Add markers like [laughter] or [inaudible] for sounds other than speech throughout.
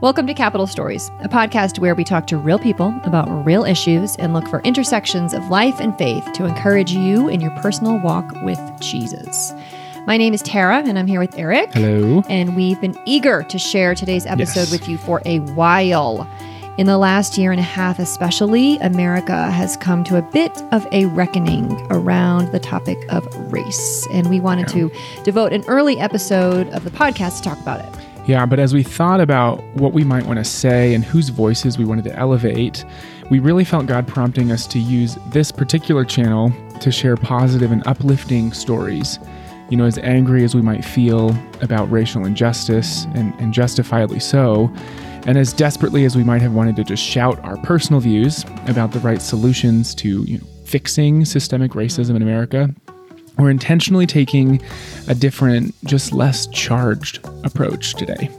Welcome to Capital Stories, a podcast where we talk to real people about real issues and look for intersections of life and faith to encourage you in your personal walk with Jesus. My name is Tara, and I'm here with Eric. Hello. And we've been eager to share today's episode Yes. with you for a while. In the last year and a half, especially, America has come to a bit of a reckoning around the topic of race. And we wanted to devote an early episode of the podcast to talk about it. Yeah, but as we thought about what we might want to say and whose voices we wanted to elevate, we really felt God prompting us to use this particular channel to share positive and uplifting stories. You know, as angry as we might feel about racial injustice, and, and justifiably so, and as desperately as we might have wanted to just shout our personal views about the right solutions to you know, fixing systemic racism in America, we're intentionally taking a different, just less charged approach today.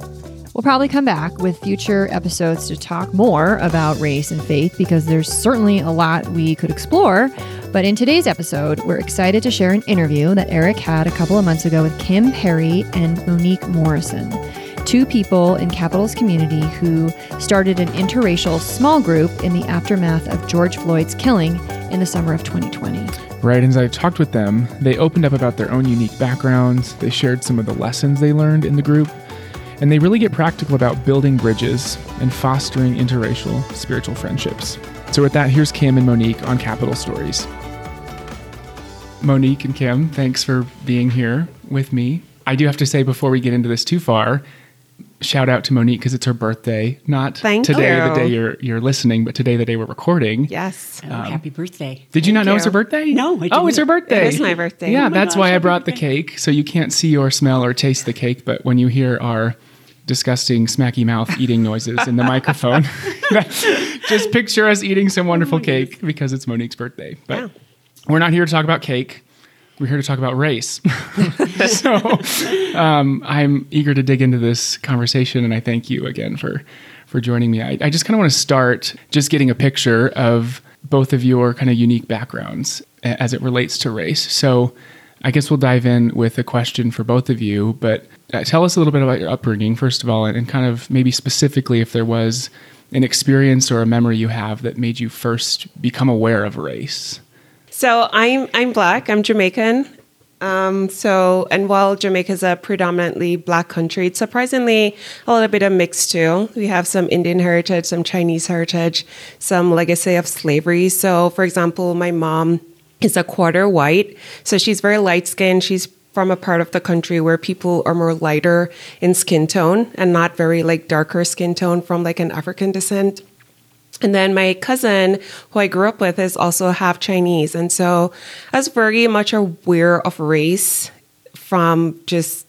We'll probably come back with future episodes to talk more about race and faith because there's certainly a lot we could explore. But in today's episode, we're excited to share an interview that Eric had a couple of months ago with Kim Perry and Monique Morrison, two people in Capital's community who started an interracial small group in the aftermath of George Floyd's killing in the summer of 2020. Right, and as I talked with them, they opened up about their own unique backgrounds, they shared some of the lessons they learned in the group, and they really get practical about building bridges and fostering interracial spiritual friendships. So, with that, here's Kim and Monique on Capital Stories. Monique and Kim, thanks for being here with me. I do have to say before we get into this too far, shout out to Monique because it's her birthday. Not Thank today, the day you're you're listening, but today the day we're recording. Yes. Oh, um, happy birthday. Did you not know you. it's her birthday? No, I Oh, it's her didn't. birthday. It is my birthday. Yeah, Oh my that's gosh, why I happy brought the cake, so you can't see or smell or taste the cake, but when you hear our disgusting smacky mouth eating noises in the microphone, [laughs] just picture us eating some wonderful oh cake because it's Monique's birthday. But Yeah. we're not here to talk about cake. We're here to talk about race. [laughs] so um, I'm eager to dig into this conversation, and I thank you again for for joining me. I, I just kind of want to start just getting a picture of both of your kind of unique backgrounds as it relates to race. So I guess we'll dive in with a question for both of you, but uh, tell us a little bit about your upbringing, first of all, and, and kind of maybe specifically if there was an experience or a memory you have that made you first become aware of race. So I'm I'm black. I'm Jamaican. Um, so and while Jamaica is a predominantly black country, it's surprisingly a little bit of mix too. We have some Indian heritage, some Chinese heritage, some legacy of slavery. So for example, my mom is a quarter white, so she's very light skinned. She's from a part of the country where people are more lighter in skin tone and not very like darker skin tone from like an African descent. And then my cousin, who I grew up with, is also half Chinese. And so I was very much aware of race from just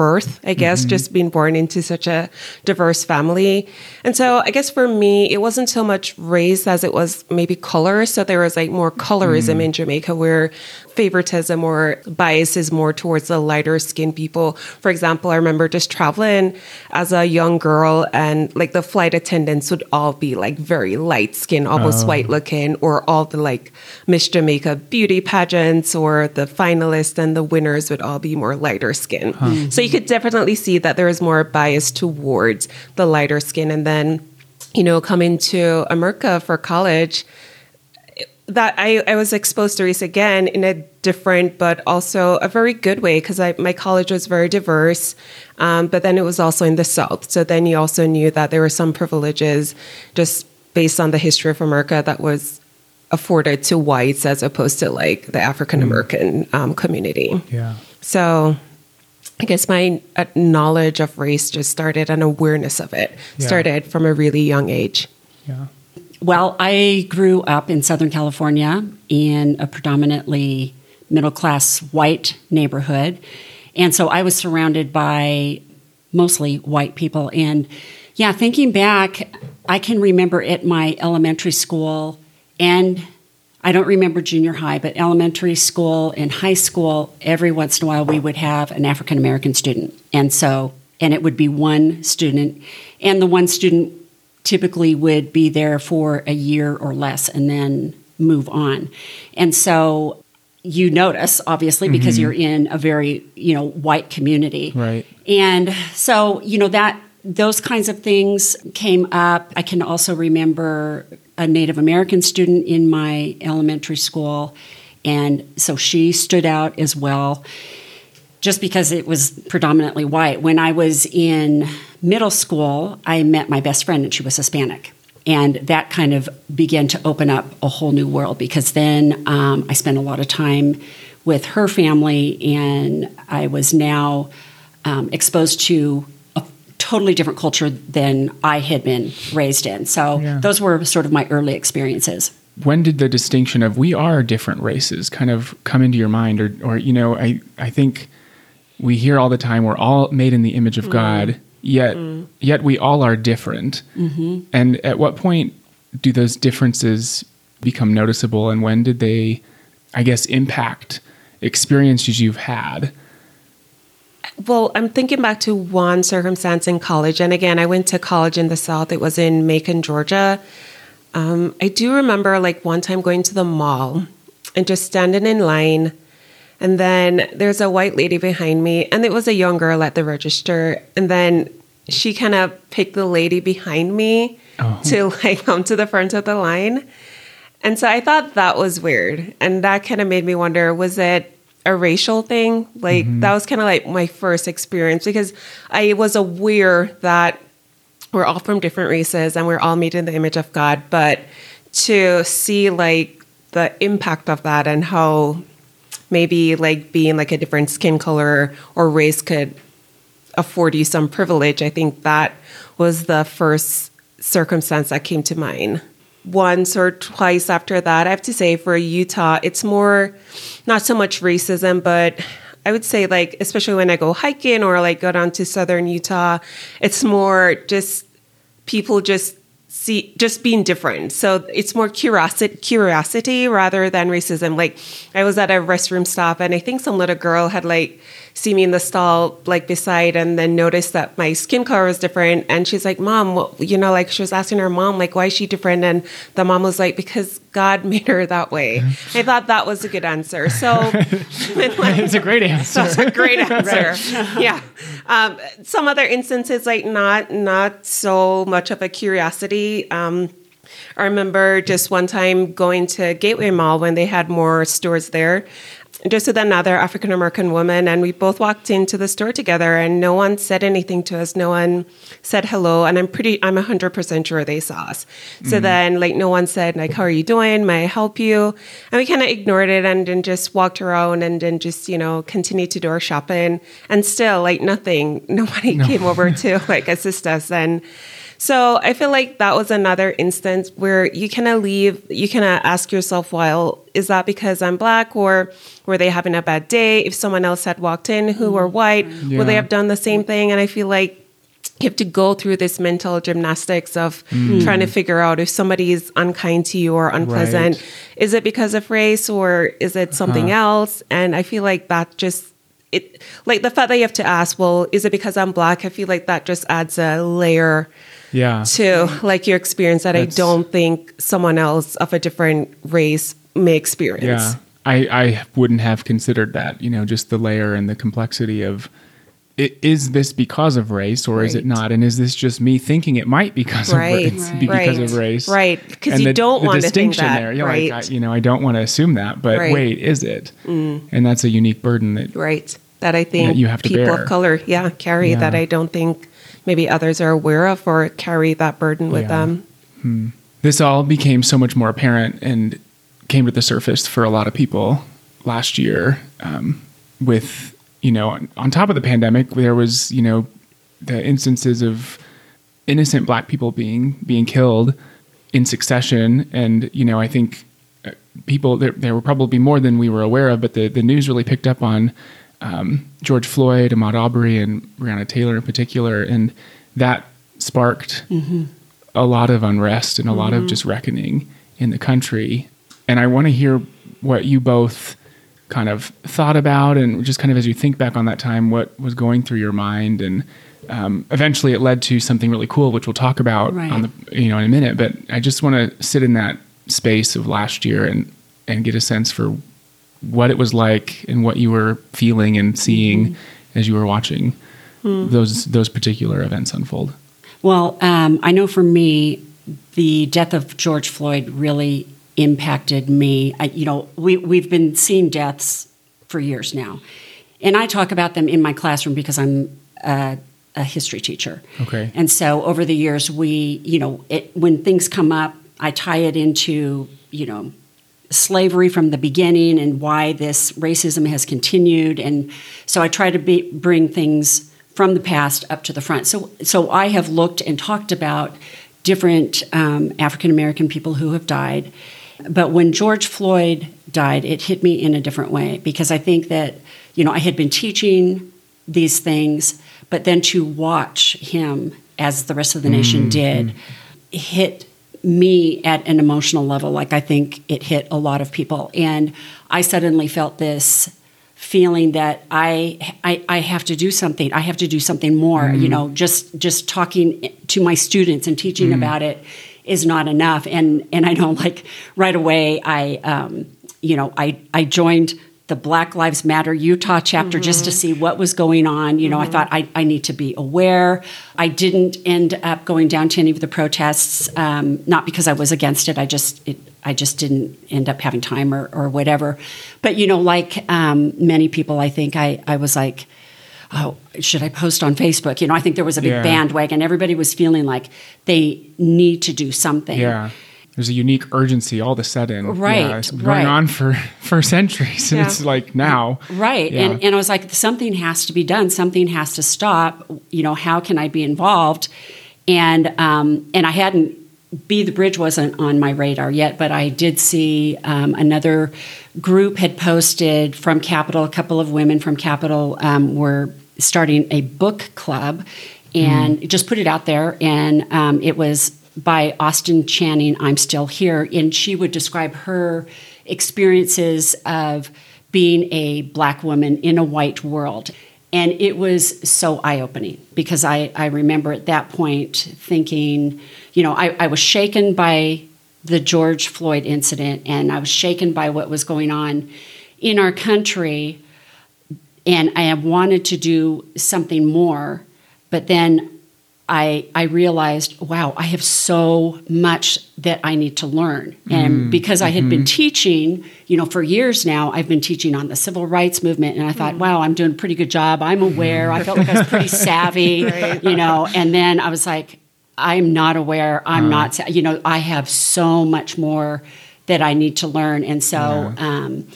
birth, I guess, mm-hmm. just being born into such a diverse family. And so I guess for me, it wasn't so much race as it was maybe color. So there was like more colorism mm. in Jamaica where favoritism or bias is more towards the lighter skinned people. For example, I remember just traveling as a young girl and like the flight attendants would all be like very light skinned, almost oh. white looking, or all the like Miss Jamaica beauty pageants or the finalists and the winners would all be more lighter skin. So you could definitely see that there is more bias towards the lighter skin. And then, you know, coming to America for college, that I, I was exposed to race again in a different but also a very good way because my college was very diverse um, but then it was also in the south so then you also knew that there were some privileges just based on the history of america that was afforded to whites as opposed to like the african american um, community Yeah. so i guess my uh, knowledge of race just started an awareness of it Yeah. started from a really young age Yeah. Well, I grew up in Southern California in a predominantly middle class white neighborhood. And so I was surrounded by mostly white people. And yeah, thinking back, I can remember at my elementary school and I don't remember junior high, but elementary school and high school, every once in a while we would have an African American student. And so, and it would be one student. And the one student typically would be there for a year or less and then move on. And so you notice, obviously, because mm-hmm. you're in a very, you know, white community. Right. And so, you know, that those kinds of things came up. I can also remember a Native American student in my elementary school, and so she stood out as well, just because it was predominantly white. When I was in middle school, I met my best friend, and she was Hispanic. And that kind of began to open up a whole new world because then um, I spent a lot of time with her family, and I was now um, exposed to totally different culture than I had been raised in. So Yeah. those were sort of my early experiences. when did the distinction of we are different races kind of come into your mind? Or or you know i i think we hear all the time we're all made in the image of god mm-hmm. yet mm-hmm. yet we all are different. Mm-hmm. And at what point do those differences become noticeable? And when did they i guess impact experiences you've had Well, I'm thinking back to one circumstance in college. And again, I went to college in the South. It was in Macon, Georgia. Um, I do remember like one time going to the mall and just standing in line. And then there's a white lady behind me, and it was a young girl at the register. And then she kind of picked the lady behind me Oh. to like come to the front of the line. And so I thought that was weird. And that kind of made me wonder was it a racial thing? Like, mm-hmm. that was kind of like my first experience because I was aware that we're all from different races and we're all made in the image of God. But to see like the impact of that and how maybe like being like a different skin color or race could afford you some privilege, I think that was the first circumstance that came to mind. Once or twice after that, I have to say for Utah, it's more not so much racism, but I would say like especially when I go hiking or like go down to southern Utah, it's more just people just see just being different. So it's more curiosity curiosity rather than racism. Like I was at a restroom stop and I think some little girl had like seen me in the stall like beside and then noticed that my skin color was different and she's like, Mom, you know, like she was asking her mom, like, why is she different? And the mom was like, because God [laughs] made her that way. I thought that was a good answer. So like, [laughs] it's a great answer [laughs] that's a great answer. yeah. Um, some other instances, like not not so much of a curiosity. Um, I remember just one time going to Gateway Mall when they had more stores there. Just with another African American woman, and we both walked into the store together, and no one said anything to us. No one said hello, and I'm pretty, I'm hundred percent sure they saw us. So mm-hmm. then, like, no one said like, "How are you doing? May I help you?" And we kind of ignored it and then just walked around and then just you know continued to do our shopping. And still, like, nothing. [laughs] Nobody came over to like assist us. And so I feel like that was another instance where you kind of leave, you kind of ask yourself, well, is that because I'm black or were they having a bad day? If someone else had walked in who were mm-hmm. white, would they have done the same thing? And I feel like you have to go through this mental gymnastics of mm. trying to figure out if somebody is unkind to you or unpleasant. Right. Is it because of race or is it something uh-huh. else? And I feel like that just it like the fact that you have to ask, well, is it because I'm black? I feel like that just adds a layer yeah to like your experience that I don't think someone else of a different race may experience. Yeah, I, I wouldn't have considered that. You know, just the layer and the complexity of i- is this because of race or is it not? And is this just me thinking it might because Right. of race? Right. Because of race, Right. 'Cause And you the- don't the want to think distinction that, there. You're right. like, I, you know, I don't want to assume that, but Right. Mm. wait, is it? And that's a unique burden that Right. That I think That you have to people bear. of color, yeah, carry that I don't think maybe others are aware of or carry that burden with Yeah. them. this all became so much more apparent and came to the surface for a lot of people last year um, with you know on, on top of the pandemic there was you know the instances of innocent black people being being killed in succession and you know i think uh, people there, there were probably more than we were aware of but the, the news really picked up on um, george floyd ahmaud Arbery, and breonna taylor in particular and that sparked a lot of unrest and a lot of just reckoning in the country. And I want to hear what you both kind of thought about and just kind of as you think back on that time, what was going through your mind. And um, eventually it led to something really cool, which we'll talk about Right. on the, you know, in a minute. But I just want to sit in that space of last year and, and get a sense for what it was like and what you were feeling and seeing mm-hmm. as you were watching hmm. those those particular events unfold? Well, um, I know for me, the death of George Floyd really impacted me. I, you know, we we've been seeing deaths for years now, and I talk about them in my classroom because I'm a, a history teacher. Okay. And so over the years, we, you know, it, when things come up, I tie it into, you know, slavery from the beginning and why this racism has continued. And so I try to be, bring things from the past up to the front. So, so I have looked and talked about different um, African American people who have died. But when George Floyd died, it hit me in a different way because I think that, you know, I had been teaching these things, but then to watch him, as the rest of the nation did, hit me at an emotional level like I think it hit a lot of people. And I suddenly felt this feeling that I, I I have to do something. I have to do something more. You know, just just talking to my students and teaching about it is not enough. And and I know like right away I um, you know I I joined the Black Lives Matter Utah chapter just to see what was going on. You know, I thought I, I need to be aware. I didn't end up going down to any of the protests, um, not because I was against it. I just it, I just didn't end up having time or, or whatever. But you know, like um, many people, I think I I was like. Oh, should I post on Facebook? You know, I think there was a big Yeah. bandwagon. Everybody was feeling like they need to do something. Yeah. There's a unique urgency all of a sudden. Right, Yeah, it's been right. going on for, [laughs] for centuries. And Yeah. it's like now. Right. Yeah. And, and I was like, something has to be done. Something has to stop. You know, how can I be involved? And um, and I hadn't. Be the Bridge wasn't on my radar yet, but I did see um, another group had posted from Capital. A couple of women from Capital um, were starting a book club, and just put it out there. And um, it was by Austin Channing. I'm still here, and she would describe her experiences of being a black woman in a white world. And it was so eye opening because I, I remember at that point thinking, you know, I, I was shaken by the George Floyd incident and I was shaken by what was going on in our country. And I wanted to do something more. But then I, I realized, wow, I have so much that I need to learn. Mm-hmm. And because I had been mm-hmm. teaching, you know, for years now, I've been teaching on the civil rights movement. And I thought, mm. wow, I'm doing a pretty good job. I'm aware. I felt like I was pretty [laughs] savvy, you know. And then I was like, I'm not aware. I'm uh-huh. not, you know, I have so much more that I need to learn. And so, um,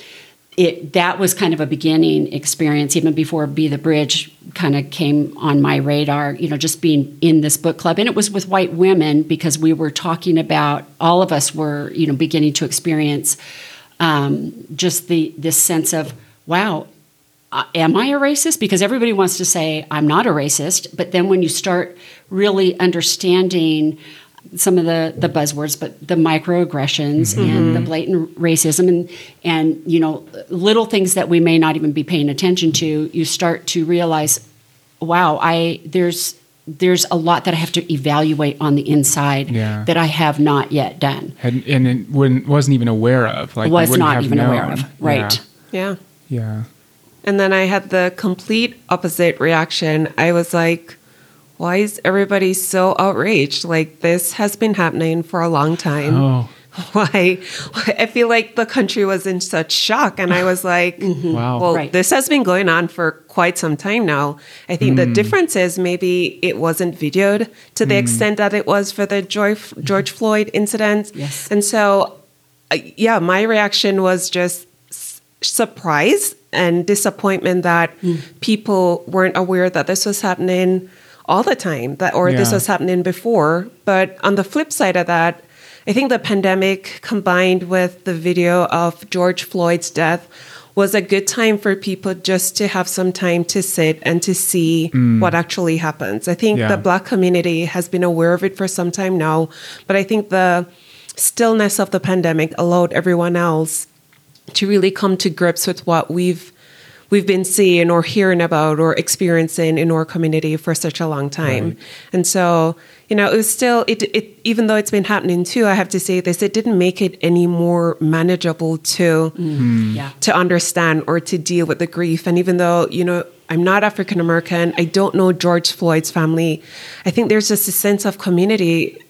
it that was kind of a beginning experience even before be the bridge kind of came on my radar you know just being in this book club and it was with white women because we were talking about all of us were you know beginning to experience um, just the this sense of wow uh, am I a racist? Because everybody wants to say I'm not a racist, but then when you start really understanding some of the, the buzzwords, but the microaggressions mm-hmm. and the blatant racism and and you know little things that we may not even be paying attention to, you start to realize, wow, I there's there's a lot that I have to evaluate on the inside Yeah. that I have not yet done. And, and it wouldn't, wasn't even aware of. Like, was wouldn't not have even aware of. Right. Yeah. Yeah. yeah. And then I had the complete opposite reaction. I was like, why is everybody so outraged? Like, this has been happening for a long time. Oh, [laughs] Why? I feel like the country was in such shock. And I was like, [laughs] mm-hmm. wow. well, Right. this has been going on for quite some time now. I think the mm. difference is maybe it wasn't videoed to the mm. extent that it was for the George, George [laughs] Floyd incident. Yes. And so, uh, yeah, my reaction was just surprise and disappointment that mm. people weren't aware that this was happening all the time that or this was happening before. But on the flip side of that i think the pandemic combined with the video of george floyd's death was a good time for people just to have some time to sit and to see mm. what actually happens. I think Yeah. the black community has been aware of it for some time now but i think the stillness of the pandemic allowed everyone else to really come to grips with what we've we've been seeing or hearing about or experiencing in our community for such a long time. Right. And so, you know, it was still it it even though it's been happening too, I have to say this, it didn't make it any more manageable to mm-hmm. Yeah. to understand or to deal with the grief. And even though, you know, I'm not African American, I don't know George Floyd's family. I think there's just a sense of community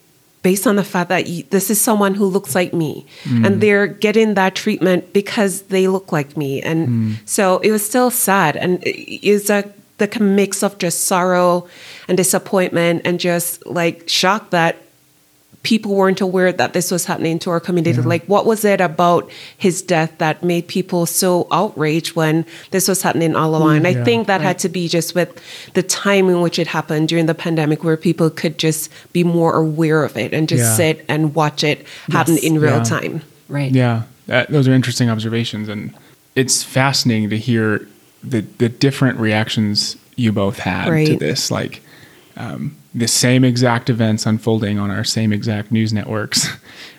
based on the fact that y this is someone who looks like me and mm. they're getting that treatment because they look like me. And mm. so it was still sad. And it is a the mix of just sorrow and disappointment and just like shock that people weren't aware that this was happening to our community. Like, what was it about his death that made people so outraged when this was happening all along? and I yeah. think that had to be just with the time in which it happened during the pandemic, where people could just be more aware of it and just Yeah. sit and watch it happen Yes. in real Yeah. time. Right. Yeah, that, those are interesting observations, and it's fascinating to hear the the different reactions you both had to this. Like um, the same exact events unfolding on our same exact news networks,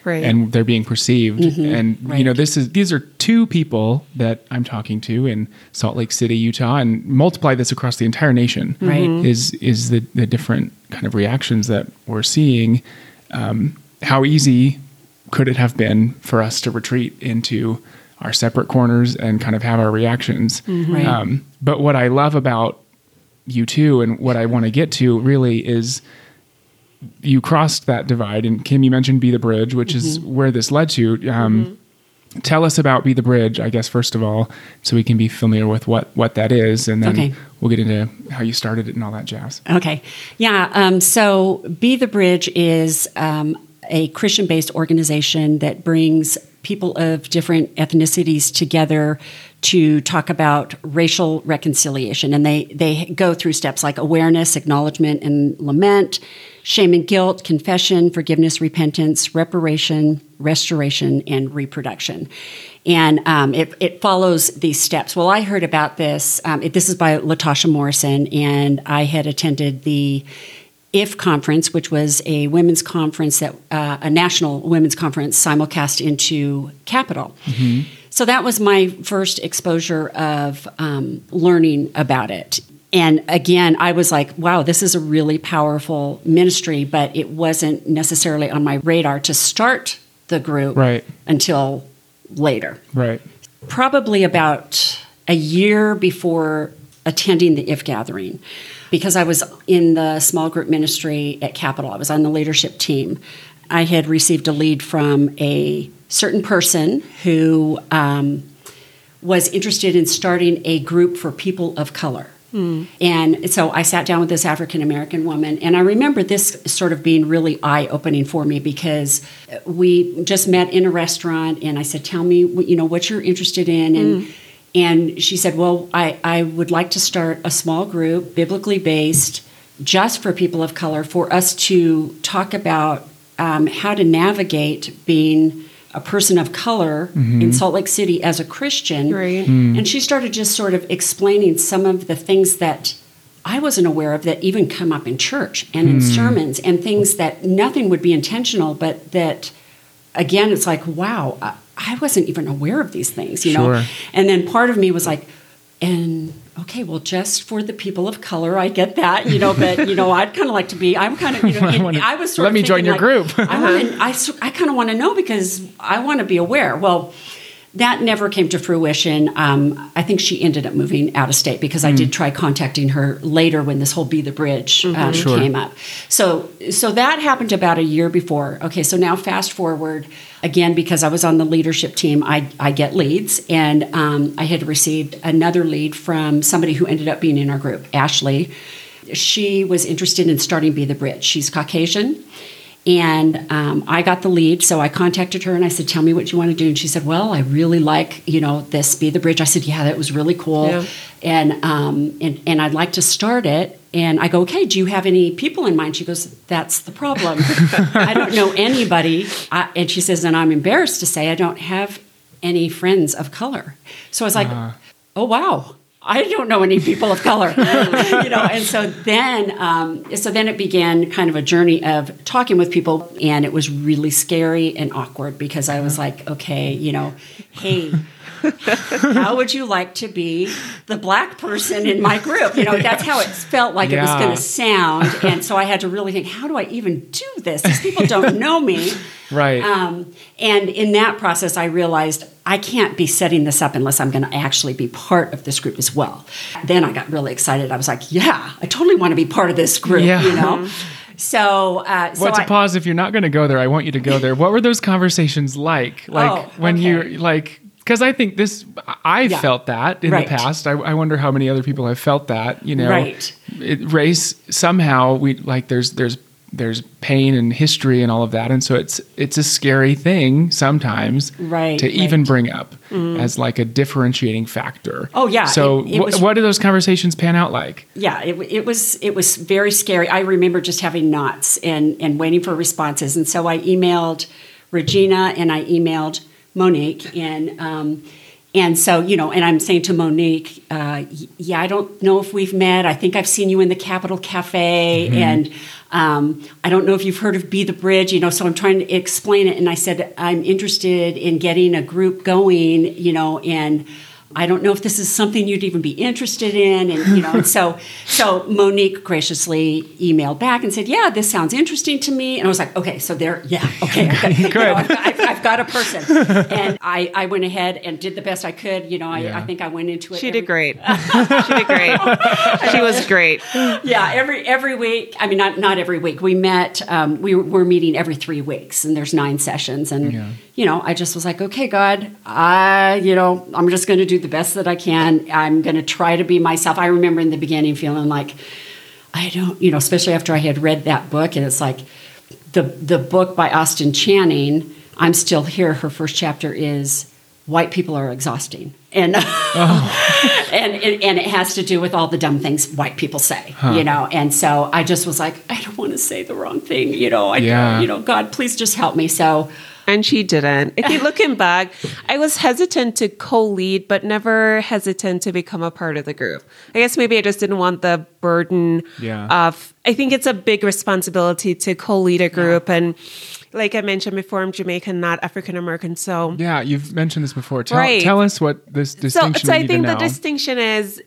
Right. and they're being perceived. And you know, this is these are two people that I'm talking to in Salt Lake City, Utah, and multiply this across the entire nation. Right. Is is the the different kind of reactions that we're seeing? Um, how easy could it have been for us to retreat into our separate corners and kind of have our reactions? Right. Um, but what I love about you too and what I want to get to really is you crossed that divide. And Kim, you mentioned Be the Bridge, which is where this led to. Um, Tell us about Be the Bridge, I guess, first of all, so we can be familiar with what, what that is. And then Okay. we'll get into how you started it and all that jazz. Okay. Yeah. Um, so Be the Bridge is um, a Christian based organization that brings people of different ethnicities together to talk about racial reconciliation. And they, they go through steps like awareness, acknowledgement, and lament, shame and guilt, confession, forgiveness, repentance, reparation, restoration, and reproduction. And um, it, it follows these steps. Well, I heard about this. Um, it, this is by Latasha Morrison, and I had attended the IF conference, which was a women's conference that uh, a national women's conference simulcast into Capital. So that was my first exposure of um, learning about it. And again, I was like, wow, this is a really powerful ministry, but it wasn't necessarily on my radar to start the group Right. until later Right. probably about a year before attending the if gathering because i was in the small group ministry at capital i was on the leadership team i had received a lead from a certain person who um, was interested in starting a group for people of color and so I sat down with this African American woman, and I remember this sort of being really eye opening for me because we just met in a restaurant, and I said, "Tell me, what- you know, what you're interested in." And and she said, "Well, I I would like to start a small group, biblically based, just for people of color, for us to talk about um, how to navigate being." A person of color mm-hmm. in Salt Lake City as a Christian, Right. Mm-hmm. and she started just sort of explaining some of the things that I wasn't aware of that even come up in church and in mm. sermons and things that nothing would be intentional, but that again, it's like, wow, I, I wasn't even aware of these things, you know? And then part of me was like, and okay, well, just for the people of color, I get that, you know, but, you know, I'd kind of like to be, I'm kind of, you know, [laughs] I wanna- I was sort of let of me join your like, group. I, wanna, [laughs] I, I kind of want to know because I want to be aware. Well, that never came to fruition. Um, I think she ended up moving out of state because I did try contacting her later when this whole Be the Bridge um, Sure. came up. So, so that happened about a year before. Okay, so now fast forward again because I was on the leadership team. I I get leads, and um, I had received another lead from somebody who ended up being in our group, Ashley. She was interested in starting Be the Bridge. She's Caucasian. And um, I got the lead, so I contacted her and I said, "Tell me what you want to do." And she said, "Well, I really like you know this Be the Bridge." I said, "Yeah, that was really cool, Yeah. and um, and and I'd like to start it." And I go, "Okay, do you have any people in mind?" She goes, "That's the problem. I don't know anybody." I, and she says, "And I'm embarrassed to say I don't have any friends of color." So I was like, "Oh wow." I don't know any people of color, [laughs] you know, and so then, um, so then it began kind of a journey of talking with people, and it was really scary and awkward because I was like, okay, you know, hey, [laughs] how would you like to be the black person in my group? You know, that's how it felt like it was going to sound. And so I had to really think, how do I even do this? These people don't [laughs] know me. Right. Um, and in that process, I realized I can't be setting this up unless I'm going to actually be part of this group as well. Then I got really excited. I was like, yeah, I totally want to be part of this group, Yeah. you know? [laughs] So, uh, so I- pause, if you're not going to go there, I want you to go there. What were those conversations like? Like Oh, when okay. you like, because I think this, I Yeah. felt that in Right. the past. I, I wonder how many other people have felt that. You know, Right. It, race somehow we like. There's there's there's pain and history and all of that, and so it's it's a scary thing sometimes, Right, To even bring up mm. as like a differentiating factor. Oh, yeah, So it- it wh- was- what do those conversations pan out like? yeah, it, it was it was very scary. I remember just having knots and and waiting for responses, and so I emailed Regina and I emailed Monique, and um, and so you know, and I'm saying to Monique, uh, yeah, I don't know if we've met. I think I've seen you in the Capital Cafe, and um, I don't know if you've heard of Be the Bridge. You know, so I'm trying to explain it, and I said I'm interested in getting a group going. You know, and I don't know if this is something you'd even be interested in, and you know, and so [laughs] so Monique graciously emailed back and said, "Yeah, this sounds interesting to me." And I was like, "Okay, so there, yeah, [laughs] okay, okay. You know, I've, got- I've, I've got a person." And I, I went ahead and did the best I could. You know, I, Yeah. I think I went into it. She every- did great. [laughs] she did great. She was great. yeah, every every week. I mean, not not every week. We met. Um, we were, we're meeting every three weeks, and there's nine sessions. And Yeah. You know, I just was like, okay, God, I you know, I'm just going to do the best that I can. I'm going to try to be myself. I remember in the beginning feeling like I don't, you know, especially after I had read that book, and it's like the the book by Austin Channing. I'm still here. Her first chapter is white people are exhausting, and [laughs] oh. and it, and it has to do with all the dumb things white people say, you know. And so I just was like, I don't want to say the wrong thing, you know. I, Yeah. you know, God, please just help me. So And she didn't. I think looking back, I was hesitant to co-lead, but never hesitant to become a part of the group. I guess maybe I just didn't want the burden Yeah. of. I think it's a big responsibility to co-lead a group, and like I mentioned before, I'm Jamaican, not African American, so. Yeah, you've mentioned this before. Tell, Right. tell us what this distinction so we I think the know. distinction is,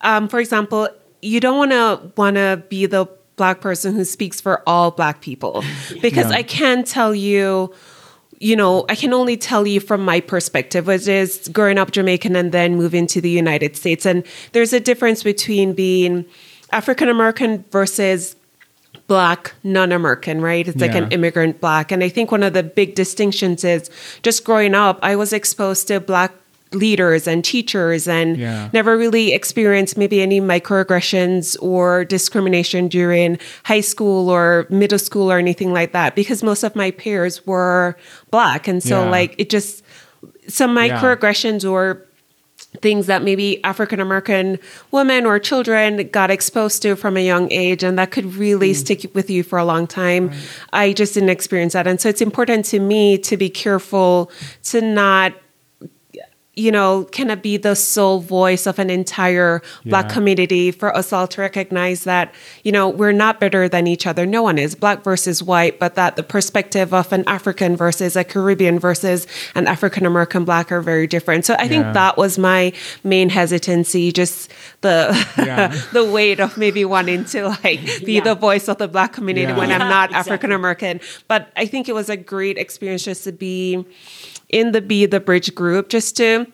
um, for example, you don't want to want to be the black person who speaks for all black people, because Yeah. I can't tell you. You know, I can only tell you from my perspective, which is growing up Jamaican and then moving to the United States. And there's a difference between being African American versus black non-american right? It's like an immigrant black. And i think one of the big distinctions is just growing up i was exposed to black leaders and teachers and Yeah. never really experienced maybe any microaggressions or discrimination during high school or middle school or anything like that because most of my peers were black and so Yeah. like it just some Yeah. microaggressions or things that maybe African American women or children got exposed to from a young age, and that could really mm. stick with you for a long time. I just didn't experience that. And so it's important to me to be careful to not you know, kind of be the sole voice of an entire black community for us all to recognize that, you know, we're not better than each other. No one is black versus white, but that the perspective of an African versus a Caribbean versus an African American black are very different. So I Yeah. think that was my main hesitancy, just the Yeah. [laughs] the weight of maybe wanting to like be Yeah. the voice of the black community Yeah. when I'm not exactly. African American. But I think it was a great experience just to be in the Be the Bridge group, just to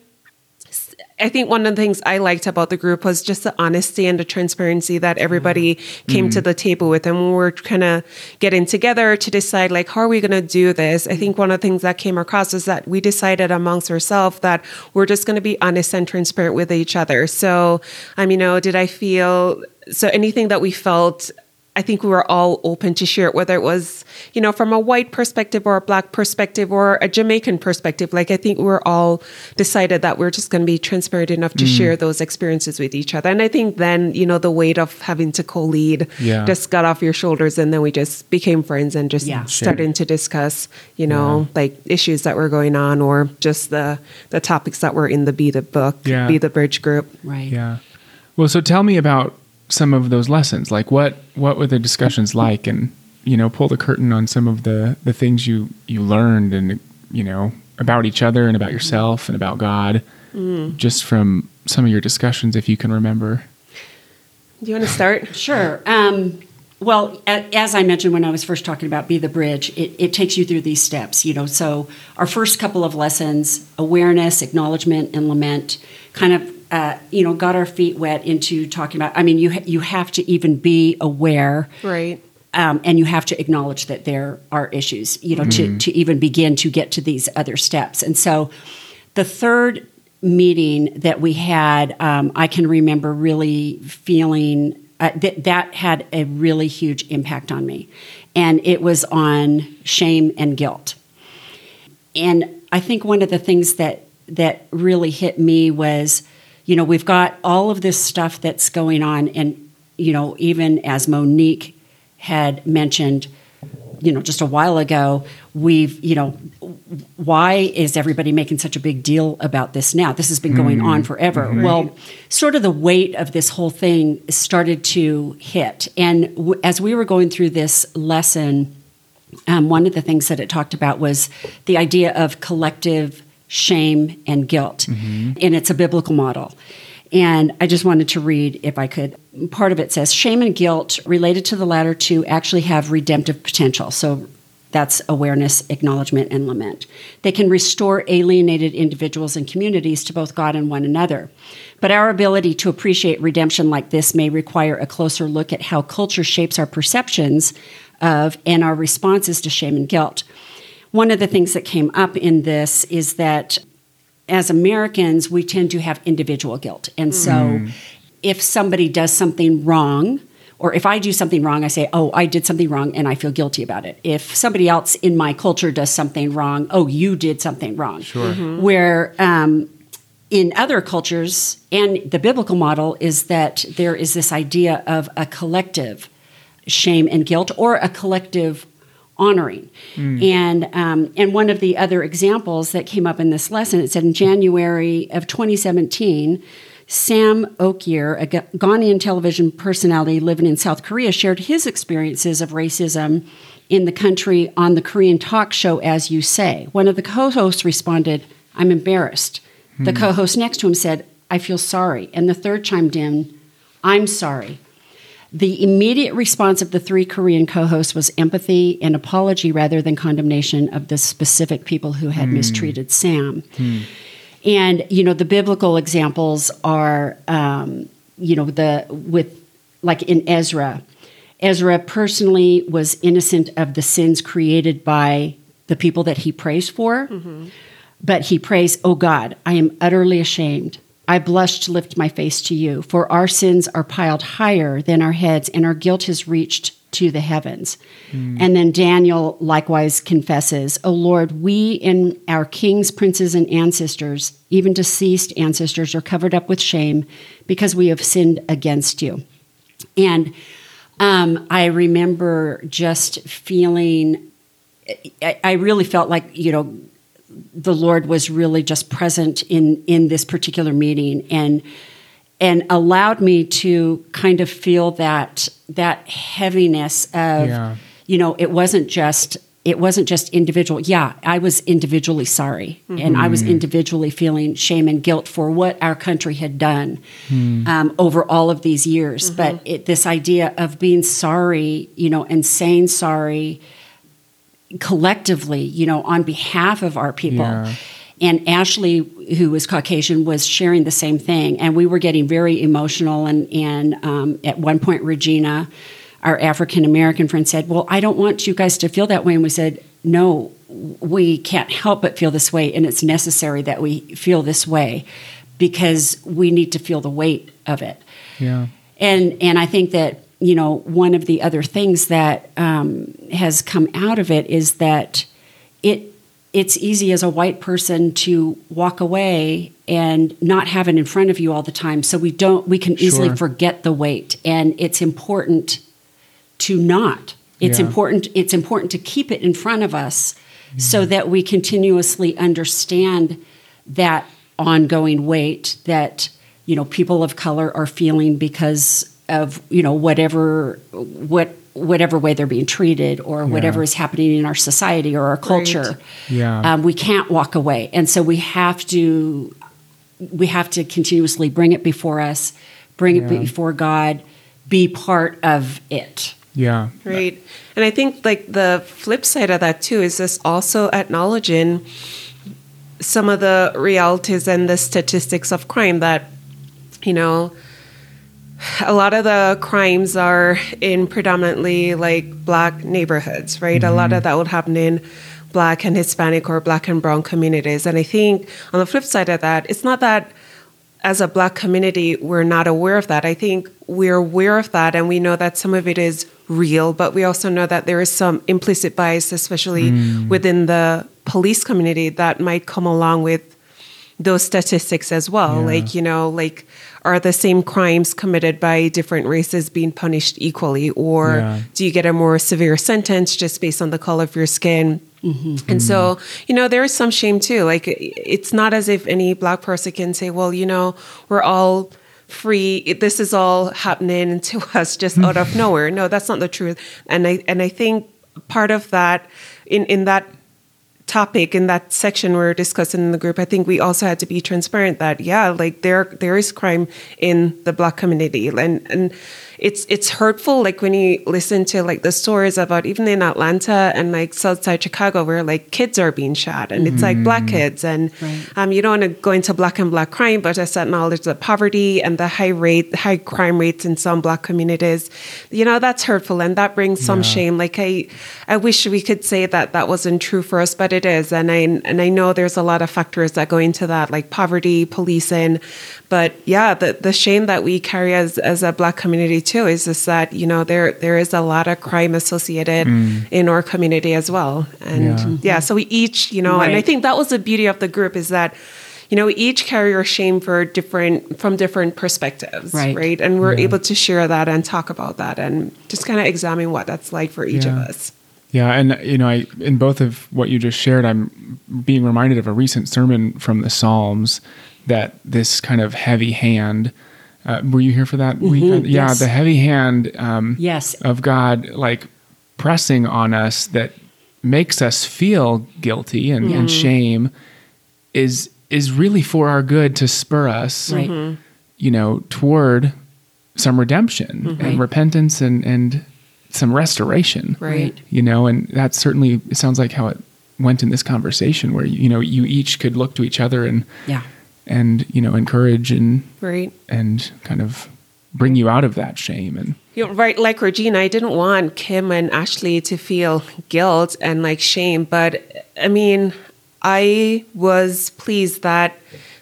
I think one of the things I liked about the group was just the honesty and the transparency that everybody came to the table with. And we were kind of getting together to decide, like, how are we going to do this? I think one of the things that came across was that we decided amongst ourselves that we're just going to be honest and transparent with each other. So, um, you know, did I feel so anything that we felt I think we were all open to share it, whether it was, you know, from a white perspective or a black perspective or a Jamaican perspective. Like, I think we were all decided that we're just going to be transparent enough to mm. share those experiences with each other. And I think then, you know, the weight of having to co lead Yeah. just got off your shoulders. And then we just became friends and just Yeah. starting to discuss, you know, like issues that were going on or just the, the topics that were in the Be the Book, Yeah. Be the Bridge group. right. Yeah. Well, so tell me about some of those lessons. Like what what were the discussions like and you know, pull the curtain on some of the the things you you learned and you know, about each other and about yourself and about God. just from some of your discussions, if you can remember. Do you want to start? [laughs] Sure. Um, well, as I mentioned when I was first talking about Be the Bridge, it, it takes you through these steps, you know. So, our first couple of lessons awareness, acknowledgement, and lament kind of, uh, you know, got our feet wet into talking about. I mean, you, ha- you have to even be aware Right. um, and you have to acknowledge that there are issues, you know, to, to even begin to get to these other steps. And so the third meeting that we had, um, I can remember really feeling uh, that that had a really huge impact on me. And it was on shame and guilt. And I think one of the things that that really hit me was, you know, we've got all of this stuff that's going on, and you know, even as Monique had mentioned, you know, just a while ago, we've, you know, why is everybody making such a big deal about this now? This has been going on forever. Well, sort of the weight of this whole thing started to hit, and w- as we were going through this lesson um, one of the things that it talked about was the idea of collective shame and guilt. Mm-hmm. And it's a biblical model. And I just wanted to read, if I could. Part of it says shame and guilt related to the latter two actually have redemptive potential. So that's awareness, acknowledgement, and lament. They can restore alienated individuals and communities to both God and one another. But our ability to appreciate redemption like this may require a closer look at how culture shapes our perceptions of and our responses to shame and guilt. One of the things that came up in this is that as Americans, we tend to have individual guilt. And so if somebody does something wrong, or if I do something wrong, I say, oh, I did something wrong and I feel guilty about it. If somebody else in my culture does something wrong, oh, you did something wrong. Sure. Where um, in other cultures, and the biblical model is that there is this idea of a collective shame and guilt or a collective honoring. And um, and one of the other examples that came up in this lesson, it said in January of 2017, Sam Okyere, a Ghanaian television personality living in South Korea, shared his experiences of racism in the country on the Korean talk show As You Say. One of the co-hosts responded, "I'm embarrassed." The co-host next to him said, "I feel sorry," and the third chimed in, "I'm sorry." The immediate response of the three Korean co hosts was empathy and apology rather than condemnation of the specific people who had hmm. mistreated Sam. Hmm. And, you know, the biblical examples are, um, you know, the, with, like in Ezra, Ezra personally was innocent of the sins created by the people that he prays for. Mm-hmm. But he prays, Oh God, I am utterly ashamed. I blush to lift my face to you, for our sins are piled higher than our heads, and our guilt has reached to the heavens. And then Daniel likewise confesses, O Lord, we and our kings, princes, and ancestors, even deceased ancestors, are covered up with shame because we have sinned against you. And um, I remember just feeling, I, I really felt like, you know, the Lord was really just present in in this particular meeting and and allowed me to kind of feel that that heaviness of Yeah. you know it wasn't just it wasn't just individual yeah i was individually sorry hmm. and i was hmm. individually feeling shame and guilt for what our country had done hmm. um, over all of these years. Mm-hmm. But it, this idea of being sorry you know and saying sorry collectively, you know, on behalf of our people. Yeah. And Ashley, who was Caucasian, was sharing the same thing, and we were getting very emotional. And, and um, at one point, Regina, our African American friend, said, "Well, I don't want you guys to feel that way." And we said, "No, we can't help but feel this way, and it's necessary that we feel this way because we need to feel the weight of it." Yeah. and and I think that you know one of the other things that um, has come out of it is that it it's easy as a white person to walk away and not have it in front of you all the time so we don't we can easily Sure. forget the weight and it's important to not it's Yeah. important it's important to keep it in front of us so that we continuously understand that ongoing weight that you know people of color are feeling because of you know whatever what whatever way they're being treated or whatever is happening in our society or our culture Yeah. um, we can't walk away and so we have to we have to continuously bring it before us, bring it before God, be part of it. Yeah. Right. And I think like the flip side of that too is this also acknowledging some of the realities and the statistics of crime that, you know, a lot of the crimes are in predominantly like black neighborhoods, right? A lot of mm-hmm. that would happen in black and Hispanic or black and brown communities. And I think on the flip side of that, it's not that as a black community we're not aware of that. I think we're aware of that and we know that some of it is real, but we also know that there is some implicit bias, especially mm. within the police community, that might come along with those statistics as well. Yeah. Like, you know, like are the same crimes committed by different races being punished equally? Or Yeah. do you get a more severe sentence just based on the color of your skin? Mm-hmm. And so, mm-hmm. you know, there is some shame too. Like, it's not as if any black person can say, well, you know, we're all free. This is all happening [laughs] to us just out of [laughs] nowhere. No, that's not the truth. And I and I think part of that in in that topic in that section we're discussing in the group, I think we also had to be transparent that yeah, like there there is crime in the black community, and and it's it's hurtful. Like when you listen to like the stories about even in Atlanta and like Southside Chicago, where like kids are being shot, and it's like black kids, and Right. um, you don't want to go into black and black crime, but just acknowledge the poverty and the high rate, high crime rates in some black communities. You know, that's hurtful and that brings some Yeah. shame. Like I, I wish we could say that that wasn't true for us, but it is. And I, and I know there's a lot of factors that go into that, like poverty, policing. But yeah, the, the shame that we carry as, as a black community too is just that, you know, there, there is a lot of crime associated mm. in our community as well. And Yeah. yeah, mm-hmm. so we each, you know, and I think that was the beauty of the group is that, you know, we each carry our shame for different from different perspectives, Right. right? And we're Yeah. able to share that and talk about that and just kind of examine what that's like for each of us. Yeah, and you know, I in both of what you just shared, I'm being reminded of a recent sermon from the Psalms that this kind of heavy hand. Uh, were you here for that weekend? Yeah, yes. the heavy hand um, Yes. of God, like pressing on us that makes us feel guilty and, and shame, is is really for our good to spur us, Right. you know, toward some redemption and repentance and and some restoration Right. you know and that certainly it sounds like how it went in this conversation where you know you each could look to each other and Yeah. And you know encourage and Right. and kind of bring you out of that shame and You right, like Regina, I didn't want Kim and Ashley to feel guilt and like shame, but I mean, I was pleased that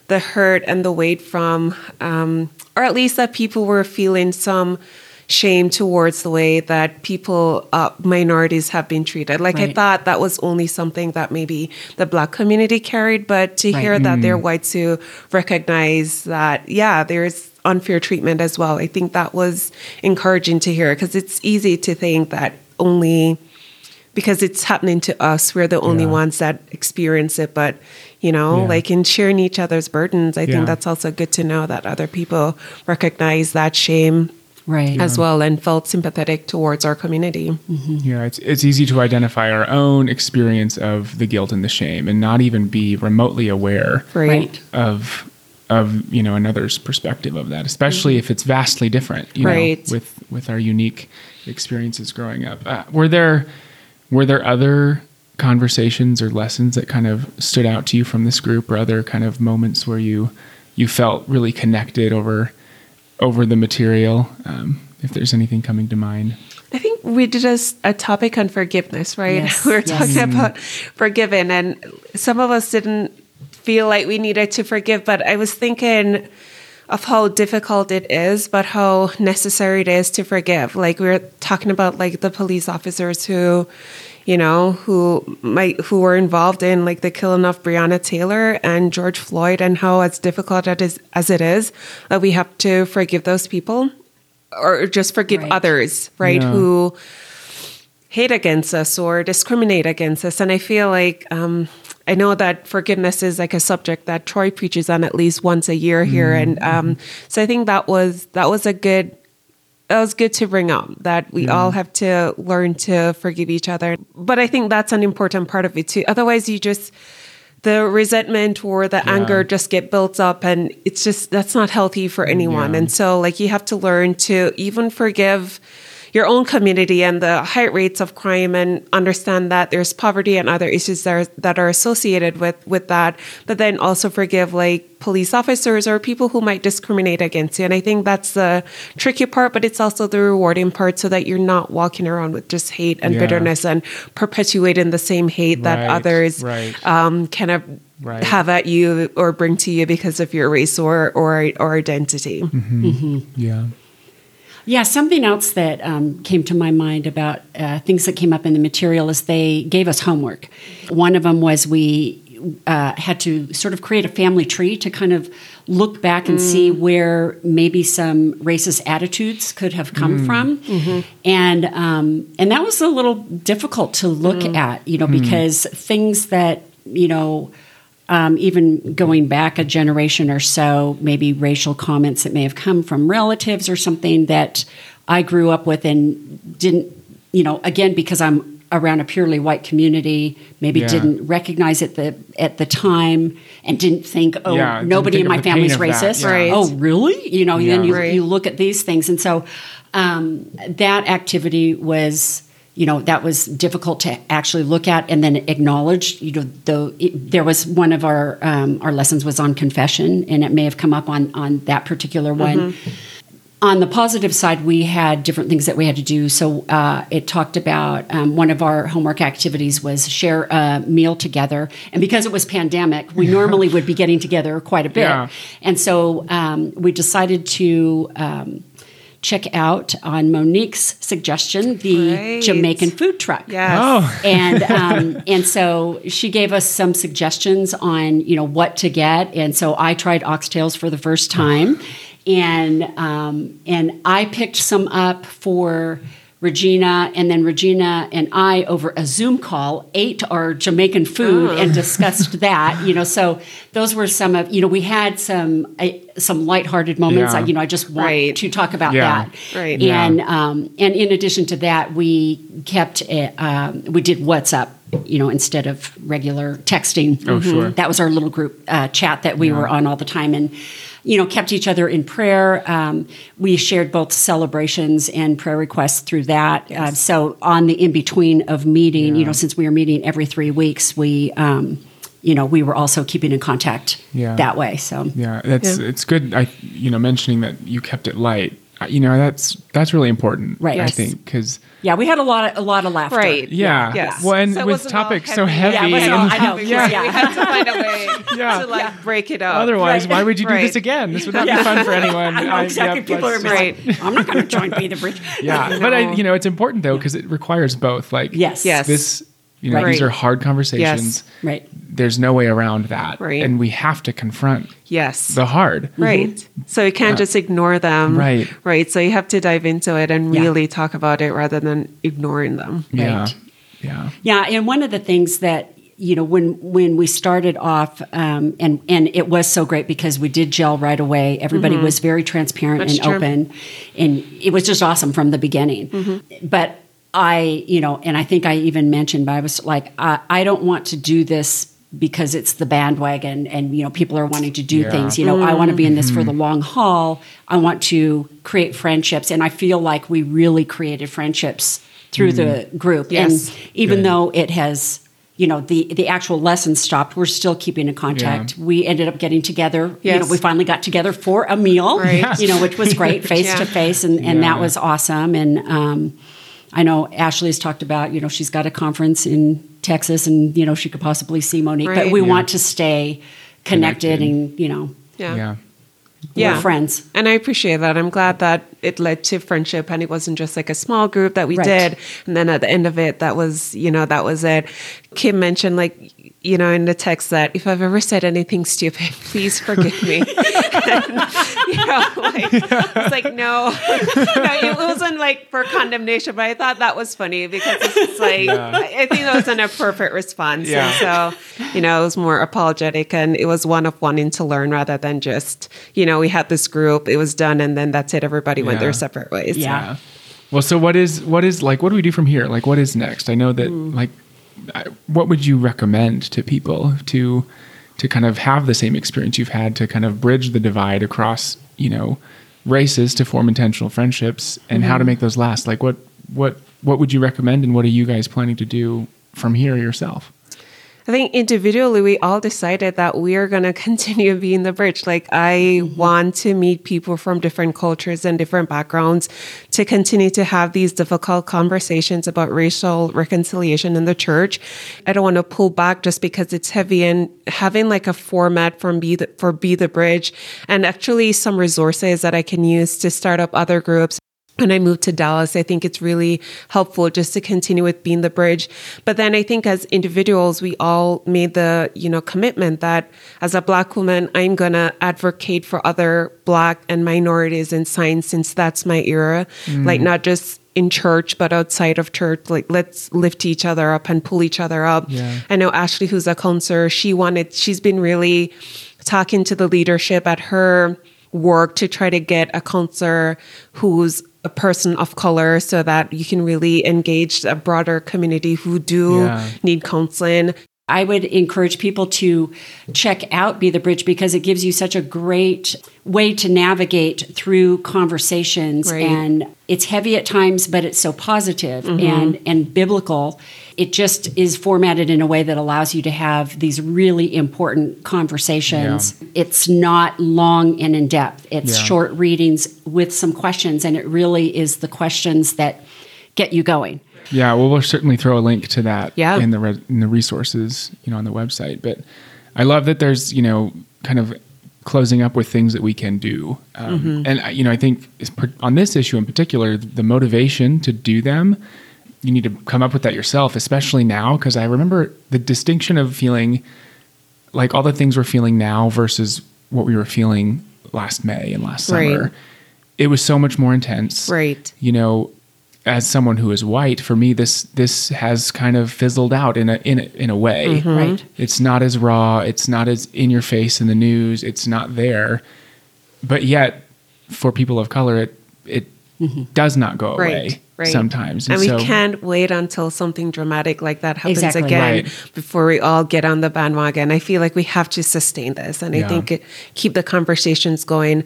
the hurt and the weight from, um, or at least that people were feeling some shame towards the way that people, uh, minorities have been treated. Like I thought that was only something that maybe the black community carried, but to Right. hear that they're white to recognize that, yeah, there's unfair treatment as well. I think that was encouraging to hear because it's easy to think that only because it's happening to us, we're the only Yeah. ones that experience it. But, you know, Yeah. like in sharing each other's burdens, I Yeah. think that's also good to know that other people recognize that shame Right. as well and felt sympathetic towards our community. yeah it's it's easy to identify our own experience of the guilt and the shame and not even be remotely aware Right. Right. of of you know another's perspective of that especially if it's vastly different you Right. know with with our unique experiences growing up uh, were there were there other conversations or lessons that kind of stood out to you from this group or other kind of moments where you you felt really connected over over the material um, if there's anything coming to mind I think we did a topic on forgiveness, right? Yes, [laughs] we were yes. talking about forgiving, and some of us didn't feel like we needed to forgive, but I was thinking of how difficult it is, but how necessary it is to forgive. Like we were talking about, like the police officers who, you know, who might who were involved in like the killing of Breonna Taylor and George Floyd, and how as difficult it is as it is, that we have to forgive those people, or just forgive Right. others, right? Yeah. Who hate against us or discriminate against us. And I feel like um, I know that forgiveness is like a subject that Troy preaches on at least once a year here, and um, so I think that was that was a good. That was good to bring up that we all have to learn to forgive each other. But I think that's an important part of it too. Otherwise, you just the resentment or the anger just get built up and it's just that's not healthy for anyone Yeah. and so like you have to learn to even forgive your own community and the high rates of crime and understand that there's poverty and other issues that are, that are associated with with that but then also forgive like police officers or people who might discriminate against you and i think that's the tricky part but it's also the rewarding part so that you're not walking around with just hate and Yeah. bitterness and perpetuating the same hate that Right, others right. um, kind of Right. have at you or bring to you because of your race or or, or identity. Yeah. Yeah, something else that um, came to my mind about uh, things that came up in the material is they gave us homework. One of them was we uh, had to sort of create a family tree to kind of look back and see where maybe some racist attitudes could have come from, and um, and that was a little difficult to look at, you know, because things that you know um, even going back a generation or so, maybe racial comments that may have come from relatives or something that I grew up with and didn't, you know, again because I'm around a purely white community, maybe Yeah. didn't recognize it the at the time and didn't think, oh, Yeah, nobody think in my family's racist. yeah. Right. Oh, really? You know, then you, Right. you look at these things, and so um, that activity was you know that was difficult to actually look at and then acknowledge you know though it, there was one of our um, our lessons was on confession and it may have come up on on that particular one on the positive side, we had different things that we had to do. So uh, it talked about um, one of our homework activities was share a meal together, and because it was pandemic, we normally would be getting together quite a bit, Yeah. and so um, we decided to. Check out on Monique's suggestion the Right. Jamaican food truck. Yes. Oh. [laughs] and um, and so she gave us some suggestions on you know what to get, and so I tried oxtails for the first time, and um, and I picked some up for Regina, and then Regina and I over a Zoom call ate our Jamaican food and discussed that. You know, so those were some of you know we had some some lighthearted moments. Yeah. I, you know, I just want Right. to talk about Yeah. that. Right. And Yeah. um, and in addition to that, we kept a, um, we did WhatsApp, you know, instead of regular texting. Oh, sure. That was our little group uh, chat that we were on all the time, and you know, kept each other in prayer. Um, we shared both celebrations and prayer requests through that. Uh, so on the in between of meeting, you know, since we were meeting every three weeks, we. Um, you know, we were also keeping in contact Yeah. that way. So Yeah, that's it's good. I you know mentioning that you kept it light. You know that's that's really important. Right. I Yes. think because yeah, we had a lot of a lot of laughter. Right. yeah, Yes. well, and So with topics so heavy. heavy, Yeah, it all- and- I know, Yeah. Yeah. We had to find a way [laughs] Yeah. to like break it up. Otherwise, Right. why would you do Right. this again? This would not be fun for anyone. [laughs] I know I- exactly. yep, People are let's gonna just- be like, I'm not going to join Be the Bridge. [laughs] yeah, but I, you know, it's important though because it requires both. Like, Yes. Yes. this, you know, Right. these are hard conversations. Right. There's no way around that, Right. and we have to confront Yes. the hard. Right. So you can't just ignore them. Right. Right. So you have to dive into it and Yeah. really talk about it rather than ignoring them. Yeah, Right. yeah, Yeah, and one of the things that you know when when we started off, um, and and it was so great because we did gel right away. Everybody was very transparent That's and true. open, and it was just awesome from the beginning. But I, you know, and I think I even mentioned, but I was like, I, I don't want to do this because it's the bandwagon and you know people are wanting to do Yeah. things you know i want to be in this for the long haul i want to create friendships and i feel like we really created friendships through the group Yes. and even Good. though it has you know the the actual lessons stopped we're still keeping in contact we ended up getting together you know Yes. we finally got together for a meal Right. you know which was great [laughs] face Yeah. to face and and Yeah. that was awesome and um I know Ashley's talked about, you know, she's got a conference in Texas and, you know, she could possibly see Monique, but we Yeah. want to stay connected, Connected. and, you know, Yeah. yeah. Yeah. we're friends. And I appreciate that. I'm glad that it led to friendship and it wasn't just like a small group that we Right. did. And then at the end of it, that was, you know, that was it. Kim mentioned, like, you know, in the text that if I've ever said anything stupid, [laughs] please forgive me. [laughs] And, [laughs] you know, like, it's like, no, no, it wasn't like for condemnation, but I thought that was funny because it's like, I I think that was an appropriate response. Yeah. And so, you know, it was more apologetic and it was one of wanting to learn rather than just, you know, we had this group, it was done, and then that's it. Everybody went their separate ways. Yeah. Yeah. Well, so what is what is like? What do we do from here? Like, what is next? I know that Mm. like I- what would you recommend to people to to kind of have the same experience you've had to kind of bridge the divide across you know races to form intentional friendships and how to mm-hmm. make those last? Like what what what would you recommend and what are you guys planning to do from here yourself? I think individually, we all decided that we are going [laughs] to continue being the bridge. Like, I mm-hmm. want to meet people from different cultures and different backgrounds to continue to have these difficult conversations about racial reconciliation in the church. I don't want to pull back just because it's heavy and having like a format from Be the, for Be the Bridge and actually some resources that I can use to start up other groups when I moved to Dallas, I think it's really helpful just to continue with being the bridge. But then I think as individuals, we all made the, you know, commitment that as a black woman, I'm going to advocate for other black and minorities in science since that's my era. Mm. Like not just in church, but outside of church, like let's lift each other up and pull each other up. Yeah. I know Ashley, who's a counselor, she wanted, she's been really talking to the leadership at her work to try to get a counselor who's a person of color so that you can really engage a broader community who do Yeah. need counseling. I would encourage people to check out Be the Bridge because it gives you such a great way to navigate through conversations and it's heavy at times but it's so positive mm-hmm. and and biblical. It just is formatted in a way that allows you to have these really important conversations. It's not long and in depth. It's Yeah. short readings with some questions and it really is the questions that get you going. Yeah, well, we'll certainly throw a link to that Yeah. in the re- in the resources, you know, on the website. But I love that there's, you know, kind of closing up with things that we can do, um, and I- you know, I think on this issue in particular, the motivation to do them, you need to come up with that yourself, especially now, because I remember the distinction of feeling like all the things we're feeling now versus what we were feeling last May and last Right. summer. It was so much more intense Right. you know as someone who is white for me this this has kind of fizzled out in a in a, in a way Mm-hmm. Right. it's not as raw it's not as in your face in the news it's not there but yet for people of color it it does not go Right. away Right. sometimes And, we so can't wait until something dramatic like that happens Exactly. again Right. before we all get on the bandwagon. I feel like we have to sustain this. And I think it, keep the conversations going.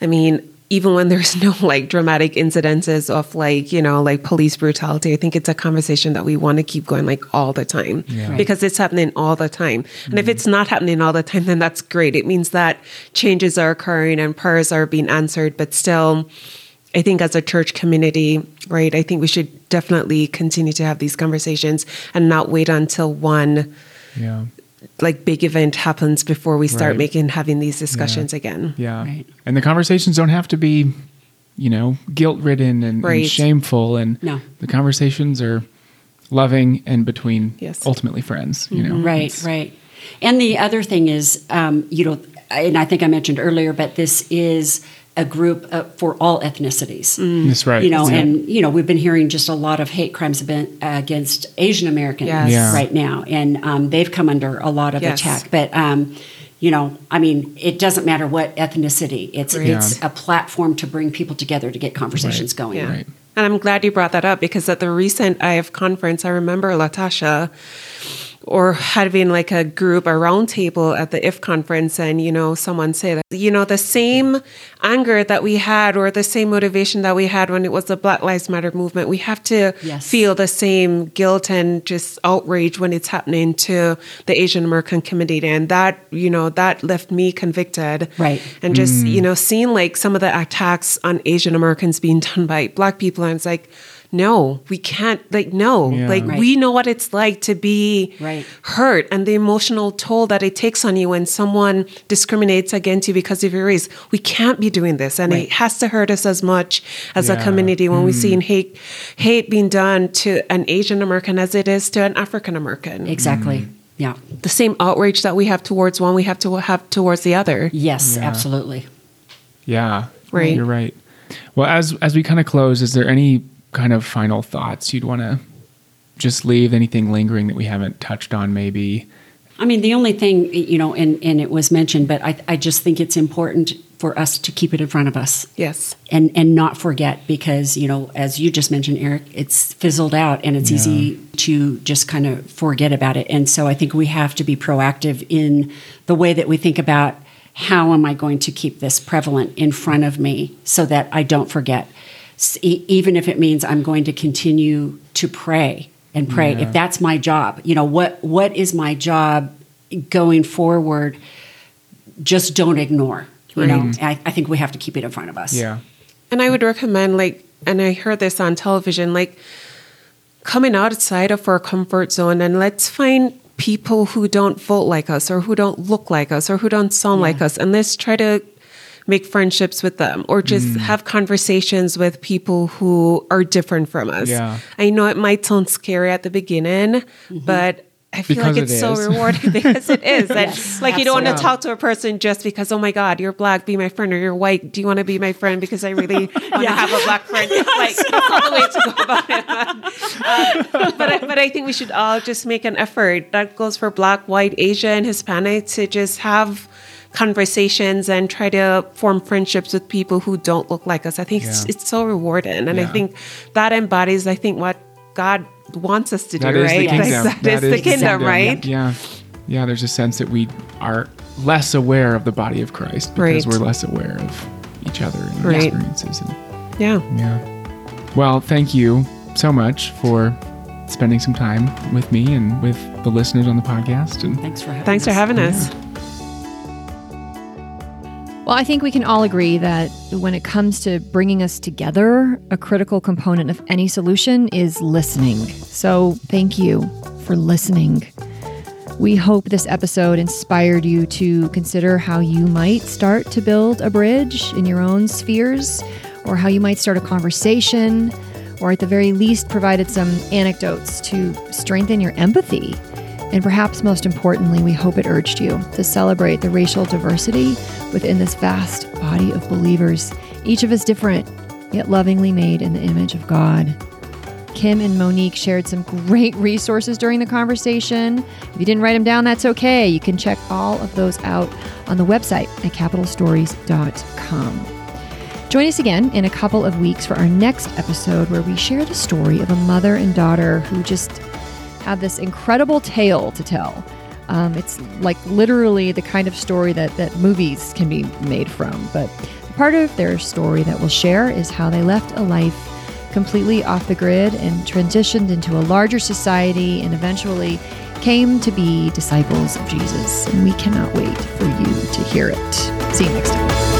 I mean, even when there's no [laughs] like dramatic incidences of like, you know, like police brutality, I think it's a conversation that we want to keep going like all the time Yeah. Right. because it's happening all the time. And if mm-hmm. it's not happening all the time, then that's great. It means that changes are occurring and prayers are being answered, but still, I think as a church community, right, I think we should definitely continue to have these conversations and not wait until one yeah like big event happens before we start Right. making having these discussions again. yeah Right. and the conversations don't have to be you know guilt ridden and, and shameful and No. the conversations are loving and between Yes. ultimately friends you know Right, It's- right. And the other thing is, um, you know, and I think I mentioned earlier, but this is a group uh, for all ethnicities. that's right You know, Yeah. and you know, we've been hearing just a lot of hate crimes against Asian Americans Yes. Yeah. right now, and um, they've come under a lot of Yes. attack. But um, you know, I mean, it doesn't matter what ethnicity; it's Right. it's a platform to bring people together to get conversations going. Yeah. Right. And I'm glad you brought that up because at the recent IF conference, I remember Latasha or having like a group, a roundtable at the IF conference, and you know, someone say that you know, the same anger that we had or the same motivation that we had when it was the Black Lives Matter movement, we have to Yes. feel the same guilt and just outrage when it's happening to the Asian American community. And that, you know, that left me convicted. Right. And just, mm. you know, seeing like some of the attacks on Asian Americans being done by black people, and it's like, no, we can't, like, no, Yeah. like, Right. we know what it's like to be Right. hurt and the emotional toll that it takes on you when someone discriminates against you because of your race. We can't be doing this. And Right. it has to hurt us as much as a community when we see hate, hate being done to an Asian American as it is to an African American. Exactly. Mm. Yeah. The same outrage that we have towards one, we have to have towards the other. Yes, Yeah. absolutely. Yeah, Right. You're right. Well, as as we kind of close, is there any kind of final thoughts you'd want to just leave? Anything lingering that we haven't touched on? Maybe I mean, the only thing, you know, and, and it was mentioned, but I, I just think it's important for us to keep it in front of us Yes. and, and not forget because, you know, as you just mentioned, Eric, it's fizzled out and it's easy to just kind of forget about it. And so I think we have to be proactive in the way that we think about how am I going to keep this prevalent in front of me so that I don't forget, S- even if it means I'm going to continue to pray and pray. Yeah. If that's my job, you know, what what is my job going forward? Just don't ignore. You know, mm-hmm. I, I think we have to keep it in front of us. Yeah. And I would recommend, like, and I heard this on television, like, coming outside of our comfort zone and let's find people who don't vote like us or who don't look like us or who don't sound like us and let's try to make friendships with them or just Mm. have conversations with people who are different from us. Yeah. I know it might sound scary at the beginning, but I feel Because like it it's so rewarding [laughs] because it is. And Yes, like you don't want to talk to a person just because, oh my God, you're black, be my friend, or you're white, do you want to be my friend because I really [laughs] want to have a black friend? [laughs] Like that's not the way to go about it. Uh, but I, but I think we should all just make an effort. That goes for black, white, Asian, Hispanic to just have conversations and try to form friendships with people who don't look like us. I think it's, Yeah. it's so rewarding, and I think that embodies, I think, what God wants us to do. That is right? the Like, kingdom. that is, the kingdom, right? Yeah. Yeah, there's a sense that we are less aware of the body of Christ because Right. we're less aware of each other and Right. experiences. And, Yeah. yeah. Well, thank you so much for spending some time with me and with the listeners on the podcast. And Thanks for having Thanks for having us. Well, I think we can all agree that when it comes to bringing us together, a critical component of any solution is listening. So, thank you for listening. We hope this episode inspired you to consider how you might start to build a bridge in your own spheres, or how you might start a conversation, or at the very least, provided some anecdotes to strengthen your empathy. And perhaps most importantly, we hope it urged you to celebrate the racial diversity within this vast body of believers, each of us different, yet lovingly made in the image of God. Kim and Monique shared some great resources during the conversation. If you didn't write them down, that's okay. You can check all of those out on the website at capitalstories.com. Join us again in a couple of weeks for our next episode where we share the story of a mother and daughter who just had this incredible tale to tell. Um, it's like literally the kind of story that, that movies can be made from. But part of their story that we'll share is how they left a life completely off the grid and transitioned into a larger society and eventually came to be disciples of Jesus. And we cannot wait for you to hear it. See you next time.